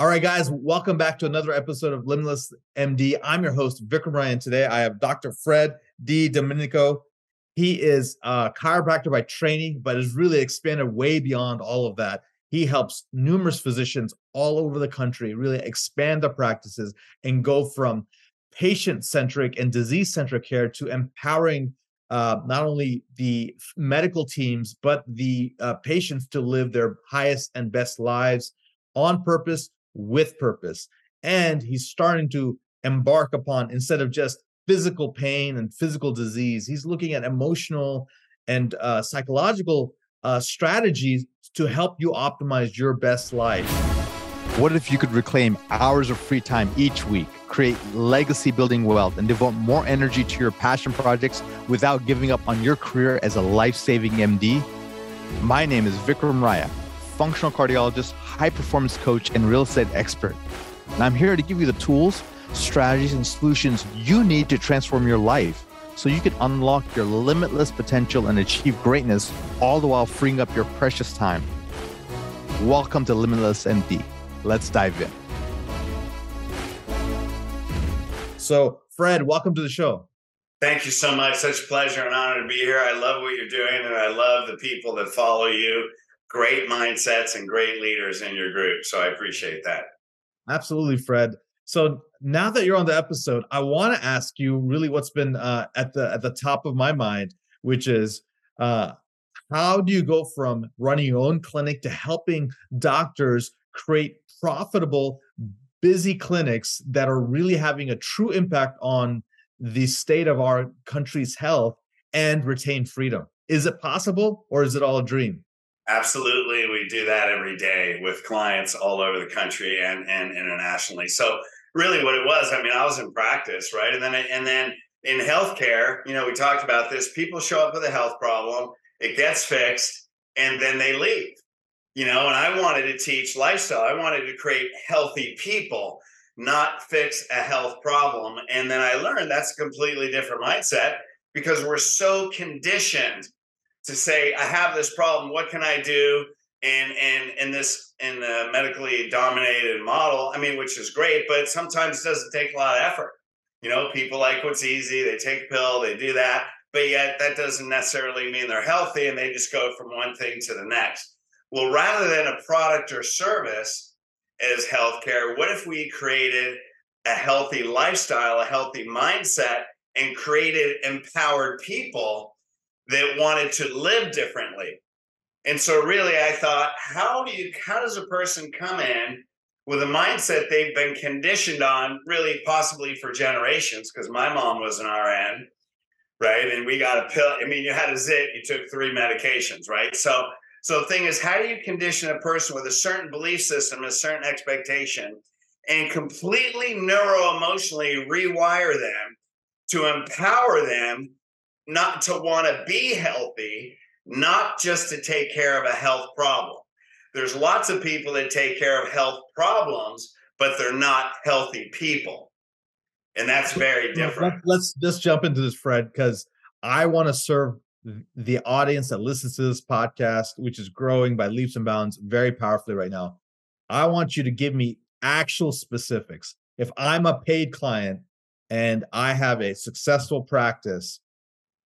All right, guys, welcome back to another episode of Limitless MD. I'm your host, Vikram Raya. Today, I have Dr. Fred DiDomenico. He is a chiropractor by training, but has really expanded way beyond all of that. He helps numerous physicians all over the country really expand their practices and go from patient centric and disease centric care to empowering uh, not only the medical teams, but the uh, patients to live their highest and best lives on purpose with purpose. And he's starting to embark upon, instead of just physical pain and physical disease, he's looking at emotional and uh, psychological uh, strategies to help you optimize your best life. What if you could reclaim hours of free time each week, create legacy building wealth, and devote more energy to your passion projects without giving up on your career as a life saving MD? My name is Vikram Raya functional cardiologist, high performance coach, and real estate expert. And I'm here to give you the tools, strategies, and solutions you need to transform your life so you can unlock your limitless potential and achieve greatness, all the while freeing up your precious time. Welcome to Limitless MD. Let's dive in. So, Fred, welcome to the show. Thank you so much. Such a pleasure and honor to be here. I love what you're doing, and I love the people that follow you great mindsets and great leaders in your group. So I appreciate that. Absolutely, Fred. So now that you're on the episode, I want to ask you really what's been uh, at the at the top of my mind, which is uh, how do you go from running your own clinic to helping doctors create profitable, busy clinics that are really having a true impact on the state of our country's health and retain freedom? Is it possible, or is it all a dream? Absolutely. We do that every day with clients all over the country and, and internationally. So really what it was, I mean, I was in practice, right? And then, and then in healthcare, you know, we talked about this, people show up with a health problem, it gets fixed and then they leave, you know, and I wanted to teach lifestyle. I wanted to create healthy people, not fix a health problem. And then I learned that's a completely different mindset because we're so conditioned to say I have this problem. What can I do? And and in this in the medically dominated model, I mean, which is great, but sometimes it doesn't take a lot of effort. You know, people like what's easy. They take a pill, they do that, but yet that doesn't necessarily mean they're healthy, and they just go from one thing to the next. Well, rather than a product or service as healthcare, what if we created a healthy lifestyle, a healthy mindset, and created empowered people that wanted to live differently. And so really I thought, how do you how does a person come in with a mindset they've been conditioned on really possibly for generations because my mom was an RN, right? And we got a pill. I mean, you had a zit, you took three medications, right? So so the thing is, how do you condition a person with a certain belief system, a certain expectation, and completely neuro-emotionally rewire them to empower them not to want to be healthy, not just to take care of a health problem. There's lots of people that take care of health problems, but they're not healthy people. And that's very different. Let's just jump into this, Fred, because I want to serve the audience that listens to this podcast, which is growing by leaps and bounds very powerfully right now. I want you to give me actual specifics. If I'm a paid client and I have a successful practice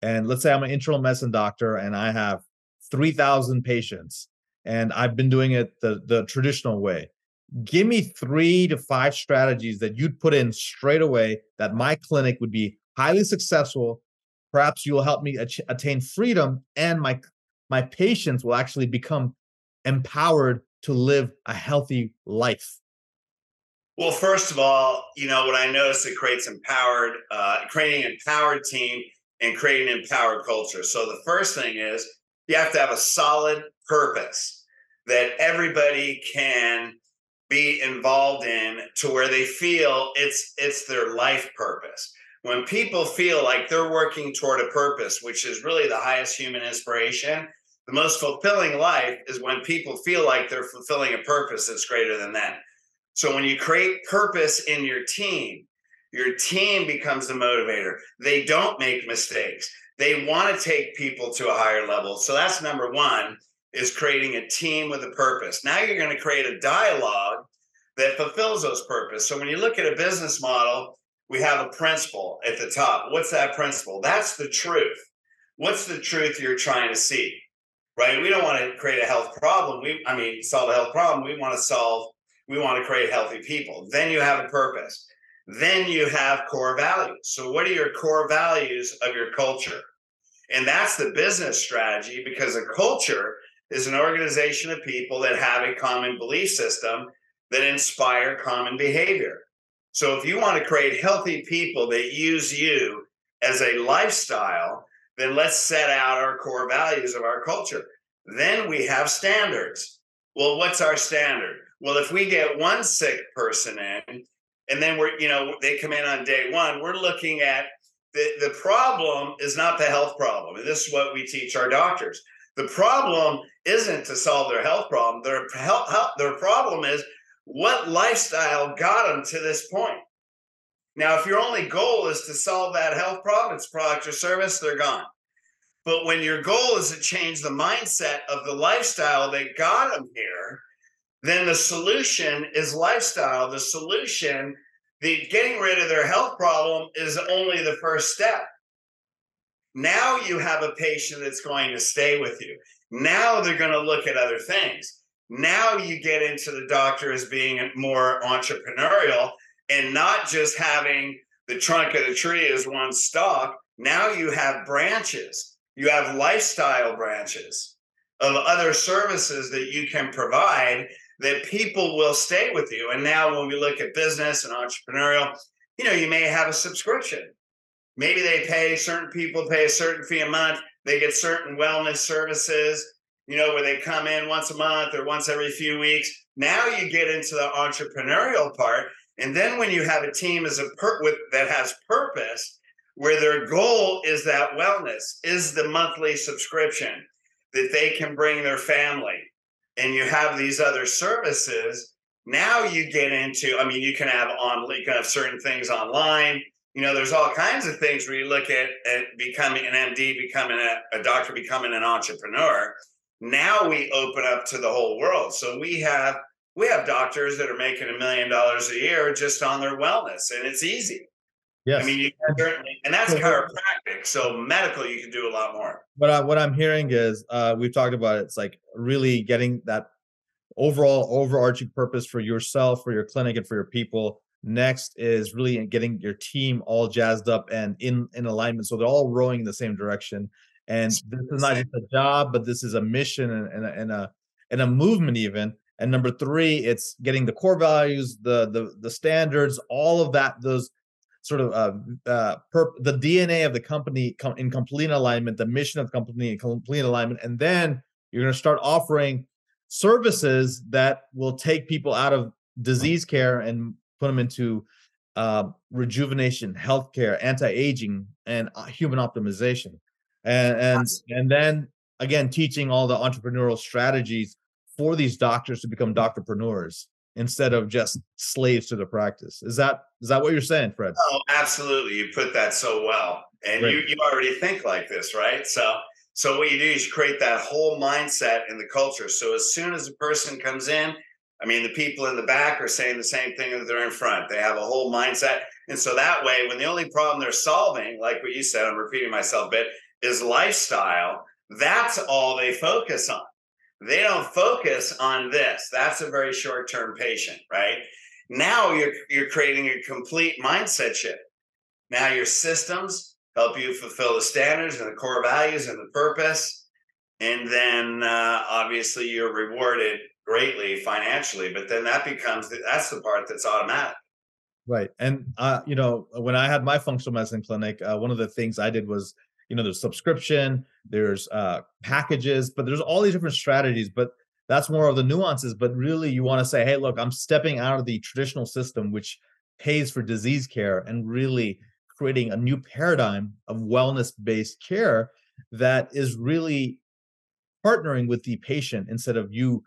and let's say I'm an internal medicine doctor and I have 3,000 patients and I've been doing it the, the traditional way. Give me three to five strategies that you'd put in straight away that my clinic would be highly successful. Perhaps you'll help me attain freedom and my my patients will actually become empowered to live a healthy life. Well, first of all, you know what I notice it creates empowered, uh, creating an empowered team and create an empowered culture. So the first thing is you have to have a solid purpose that everybody can be involved in to where they feel it's it's their life purpose. When people feel like they're working toward a purpose, which is really the highest human inspiration, the most fulfilling life is when people feel like they're fulfilling a purpose that's greater than them. So when you create purpose in your team, your team becomes the motivator. They don't make mistakes. They want to take people to a higher level. So that's number one is creating a team with a purpose. Now you're going to create a dialogue that fulfills those purpose. So when you look at a business model, we have a principle at the top. What's that principle? That's the truth. What's the truth you're trying to see? Right? We don't want to create a health problem. We I mean solve a health problem. We want to solve we want to create healthy people. Then you have a purpose. Then you have core values. So what are your core values of your culture? And that's the business strategy because a culture is an organization of people that have a common belief system that inspire common behavior. So if you want to create healthy people that use you as a lifestyle, then let's set out our core values of our culture. Then we have standards. Well, what's our standard? Well, if we get one sick person in, and then we're, you know, they come in on day one, we're looking at the, the problem is not the health problem. And this is what we teach our doctors. The problem isn't to solve their health problem. Their health, their problem is what lifestyle got them to this point. Now, if your only goal is to solve that health problem, it's product or service, they're gone. But when your goal is to change the mindset of the lifestyle that got them here, then the solution is lifestyle. The solution, the getting rid of their health problem is only the first step. Now you have a patient that's going to stay with you. Now they're going to look at other things. Now you get into the doctor as being more entrepreneurial and not just having the trunk of the tree as one stalk. Now you have branches, you have lifestyle branches of other services that you can provide that people will stay with you. And now when we look at business and entrepreneurial, you know, you may have a subscription. Maybe they pay certain people pay a certain fee a month. They get certain wellness services you know, where they come in once a month or once every few weeks. Now you get into the entrepreneurial part. And then when you have a team as a per- with, that has purpose, where their goal is that wellness, is the monthly subscription that they can bring their family, and you have these other services. Now you get into, I mean, you can have on, you can have certain things online. You know, there's all kinds of things where you look at, at becoming an MD, becoming a, a doctor, becoming an entrepreneur now we open up to the whole world. So we have we have doctors that are making a million dollars a year just on their wellness, and it's easy. Yes. I mean, you can certainly, and that's chiropractic. So medical, you can do a lot more. But I, what I'm hearing is, uh, we've talked about it, it's like really getting that overall overarching purpose for yourself, for your clinic, and for your people. Next is really getting your team all jazzed up and in in alignment, so they're all rowing in the same direction. And this is not just a job, but this is a mission and, and, a, and a and a movement even. And number three, it's getting the core values, the the the standards, all of that, those sort of uh, uh perp, the DNA of the company com- in complete alignment, the mission of the company in complete alignment, and then you're going to start offering services that will take people out of disease care and put them into uh, rejuvenation, healthcare, anti-aging, and uh, human optimization. And and and then again teaching all the entrepreneurial strategies for these doctors to become doctorpreneurs instead of just slaves to the practice. Is that is that what you're saying, Fred? Oh, absolutely. You put that so well. And you you already think like this, right? So so what you do is you create that whole mindset in the culture. So as soon as a person comes in, I mean, the people in the back are saying the same thing that they're in front. They have a whole mindset. And so that way, when the only problem they're solving, like what you said, I'm repeating myself a bit, is lifestyle, that's all they focus on. They don't focus on this. That's a very short term patient, right? Now you're, you're creating a complete mindset shift. Now your systems help you fulfill the standards and the core values and the purpose. And then uh, obviously you're rewarded greatly financially, but then that becomes that's the part that's automatic. Right. And, uh, you know, when I had my functional medicine clinic, uh, one of the things I did was you know there's subscription there's uh packages but there's all these different strategies but that's more of the nuances but really you want to say hey look i'm stepping out of the traditional system which pays for disease care and really creating a new paradigm of wellness based care that is really partnering with the patient instead of you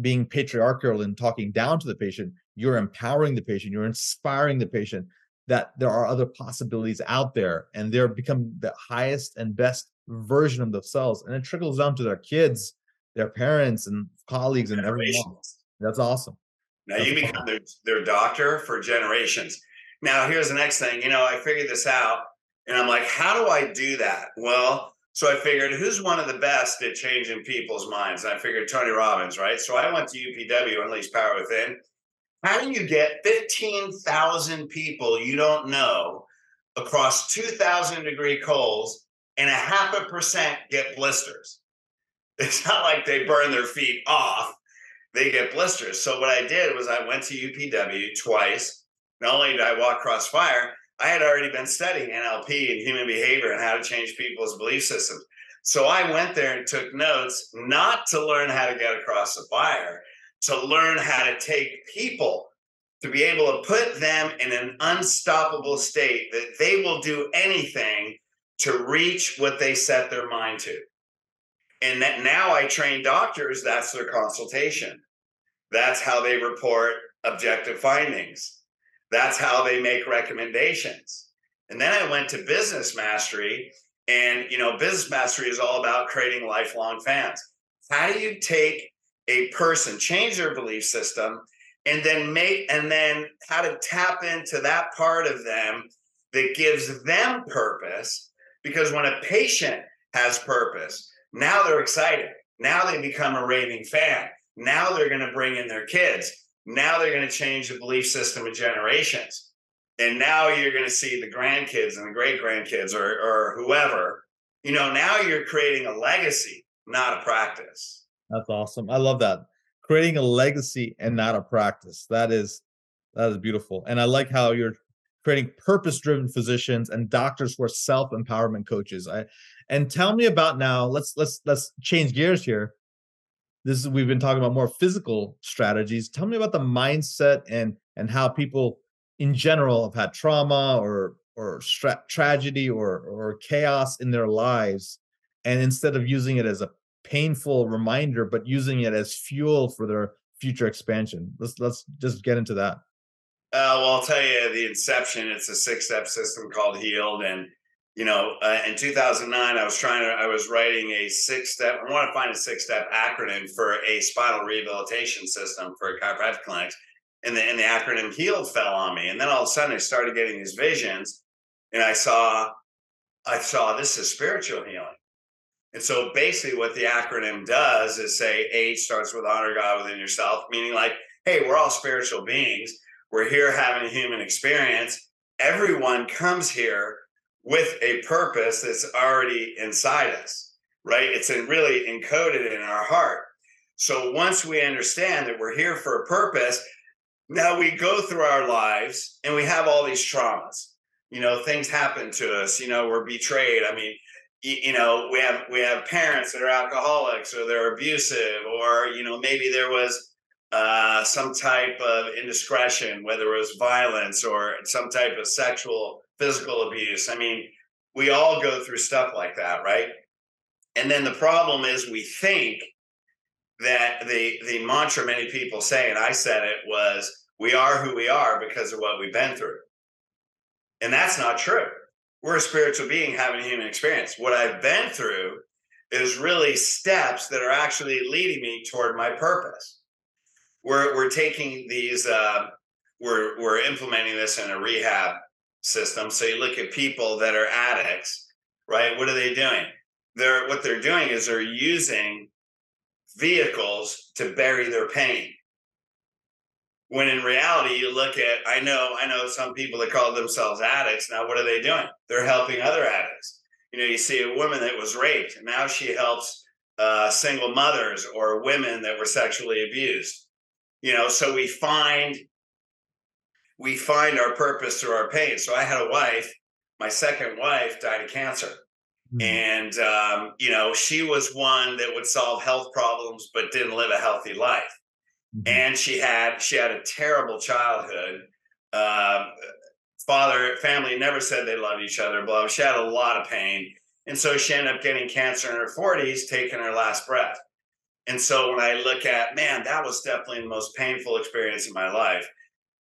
being patriarchal and talking down to the patient you're empowering the patient you're inspiring the patient that there are other possibilities out there and they're become the highest and best version of themselves and it trickles down to their kids their parents and colleagues and everyone else that's awesome Now you become their, their doctor for generations. Now here's the next thing. You know, I figured this out and I'm like, how do I do that? Well, so I figured who's one of the best at changing people's minds? And I figured Tony Robbins, right? So I went to UPW, Unleash Power Within. How do you get 15,000 people you don't know across 2,000 degree coals and a half a percent get blisters? It's not like they burn their feet off, they get blisters. So what I did was I went to UPW twice. Not only did I walk across fire, I had already been studying NLP and human behavior and how to change people's belief systems. So I went there and took notes, not to learn how to get across the fire, to learn how to take people to be able to put them in an unstoppable state that they will do anything to reach what they set their mind to. And that now I train doctors, that's their consultation. That's how they report objective findings. That's how they make recommendations. And then I went to business mastery and you know business mastery is all about creating lifelong fans. How do you take a person change their belief system and then make and then how to tap into that part of them that gives them purpose because when a patient has purpose now they're excited now they become a raving fan now they're going to bring in their kids now they're going to change the belief system of generations and now you're going to see the grandkids and the great grandkids or, or whoever you know now you're creating a legacy not a practice that's awesome. I love that. Creating a legacy and not a practice. That is that is beautiful. And I like how you're creating purpose-driven physicians and doctors who are self-empowerment coaches. I and tell me about now. Let's let's let's change gears here. This is we've been talking about more physical strategies. Tell me about the mindset and and how people in general have had trauma or or stra- tragedy or or chaos in their lives and instead of using it as a painful reminder, but using it as fuel for their future expansion. Let's let's just get into that. Uh, well, I'll tell you the inception. It's a six-step system called Healed, and you know, uh, in 2009, I was trying to, I was writing a six-step. I want to find a six-step acronym for a spinal rehabilitation system for chiropractic clinics, and the and the acronym Healed fell on me, and then all of a sudden, I started getting these visions, and I saw, I saw this is spiritual healing. And so basically, what the acronym does is say H starts with honor God within yourself, meaning like, hey, we're all spiritual beings. We're here having a human experience. Everyone comes here with a purpose that's already inside us, right? It's really encoded in our heart. So once we understand that we're here for a purpose, now we go through our lives and we have all these traumas. You know, things happen to us. You know, we're betrayed. I mean, you know we have we have parents that are alcoholics or they're abusive or you know maybe there was uh, some type of indiscretion whether it was violence or some type of sexual physical abuse i mean we all go through stuff like that right and then the problem is we think that the the mantra many people say and i said it was we are who we are because of what we've been through and that's not true we're a spiritual being having a human experience. What I've been through is really steps that are actually leading me toward my purpose. We're we're taking these uh, we're we're implementing this in a rehab system. So you look at people that are addicts, right? What are they doing? They're what they're doing is they're using vehicles to bury their pain when in reality you look at i know i know some people that call themselves addicts now what are they doing they're helping other addicts you know you see a woman that was raped and now she helps uh, single mothers or women that were sexually abused you know so we find we find our purpose through our pain so i had a wife my second wife died of cancer mm-hmm. and um, you know she was one that would solve health problems but didn't live a healthy life Mm-hmm. and she had she had a terrible childhood. Uh, father, family never said they loved each other. Blah. She had a lot of pain, and so she ended up getting cancer in her forties, taking her last breath. And so when I look at man, that was definitely the most painful experience in my life.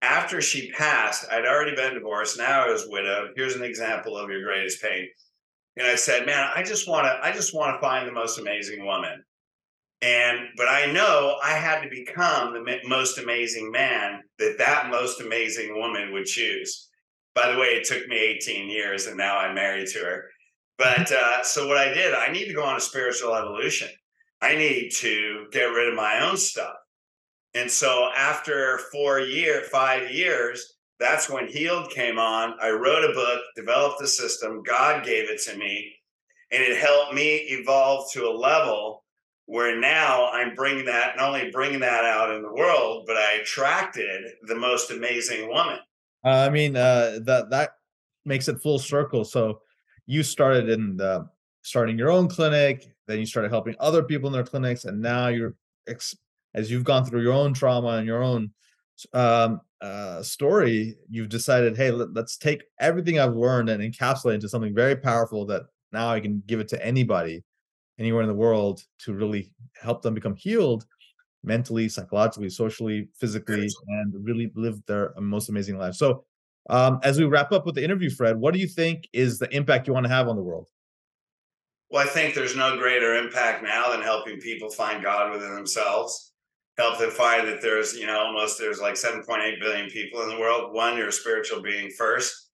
After she passed, I'd already been divorced. Now I was widowed. Here's an example of your greatest pain. And I said, man, I just want to, I just want to find the most amazing woman And but I know I had to become the most amazing man that that most amazing woman would choose. By the way, it took me 18 years, and now I'm married to her. But uh, so what I did, I need to go on a spiritual evolution. I need to get rid of my own stuff. And so after four year, five years, that's when Healed came on. I wrote a book, developed the system. God gave it to me, and it helped me evolve to a level where now I'm bringing that, not only bringing that out in the world, but I attracted the most amazing woman. Uh, I mean, uh, that that makes it full circle. So you started in the, starting your own clinic, then you started helping other people in their clinics, and now you're as you've gone through your own trauma and your own um, uh, story, you've decided, hey, let, us take everything I've learned and encapsulate into something very powerful that now I can give it to anybody anywhere in the world to really help them become healed mentally, psychologically, socially, physically, and really live their most amazing life. So, um, as we wrap up with the interview, Fred, what do you think is the impact you want to have on the world? Well, I think there's no greater impact now than helping people find God within themselves. Help them find that there's, you know, almost there's like 7.8 billion people in the world. One, you're a spiritual being first.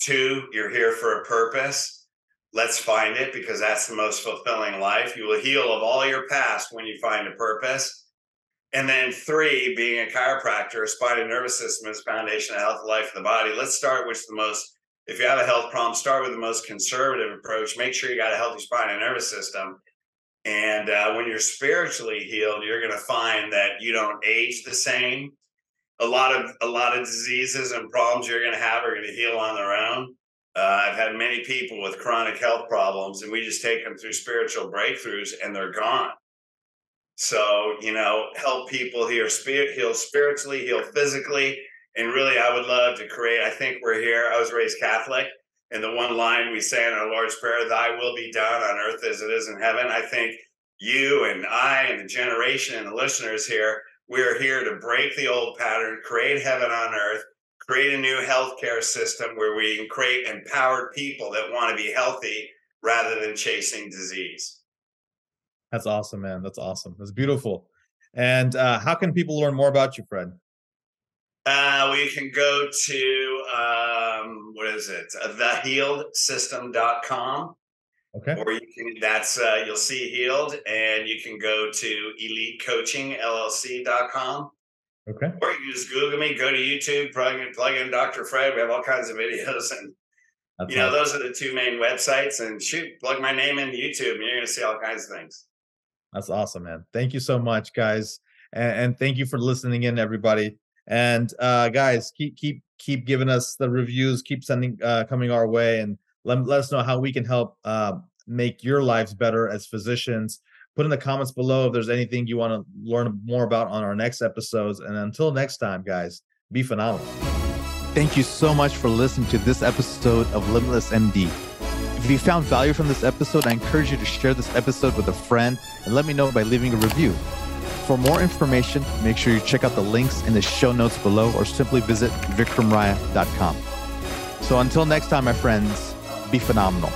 Two, you're here for a purpose let's find it because that's the most fulfilling life. You will heal of all your past when you find a purpose. And then three, being a chiropractor, a spine and nervous system is foundation of health, life, of the body. Let's start with the most. If you have a health problem, start with the most conservative approach. Make sure you got a healthy spine and nervous system. And uh, when you're spiritually healed, you're going to find that you don't age the same. A lot of a lot of diseases and problems you're going to have are going to heal on their own uh, I've had many people with chronic health problems, and we just take them through spiritual breakthroughs, and they're gone. So you know, help people heal spirit, heal spiritually, heal physically, and really, I would love to create. I think we're here. I was raised Catholic, and the one line we say in our Lord's Prayer, "Thy will be done on earth as it is in heaven." I think you and I and the generation and the listeners here, we are here to break the old pattern, create heaven on earth, create a new healthcare system where we can create empowered people that want to be healthy rather than chasing disease. That's awesome, man. That's awesome. That's beautiful. And uh, how can people learn more about you, Fred? Uh, we can go to um, what is it? Thehealedsystem.com. Okay. Or you can that's uh, you'll see healed, and you can go to elitecoachingllc.com. Okay. Or you just Google me, go to YouTube, plug in, plug in Dr. Fred. We have all kinds of videos, and That's you know those are the two main websites. And shoot, plug my name in YouTube, and you're going to see all kinds of things. That's awesome, man. Thank you so much, guys, and, and thank you for listening in, everybody. And uh, guys, keep keep keep giving us the reviews, keep sending uh, coming our way, and let, let us know how we can help uh, make your lives better as physicians put in the comments below if there's anything you want to learn more about on our next episodes. And until next time, guys, be phenomenal. Thank you so much for listening to this episode of Limitless MD. If you found value from this episode, I encourage you to share this episode with a friend and let me know by leaving a review. For more information, make sure you check out the links in the show notes below or simply visit vikramraya.com. So until next time, my friends, be phenomenal.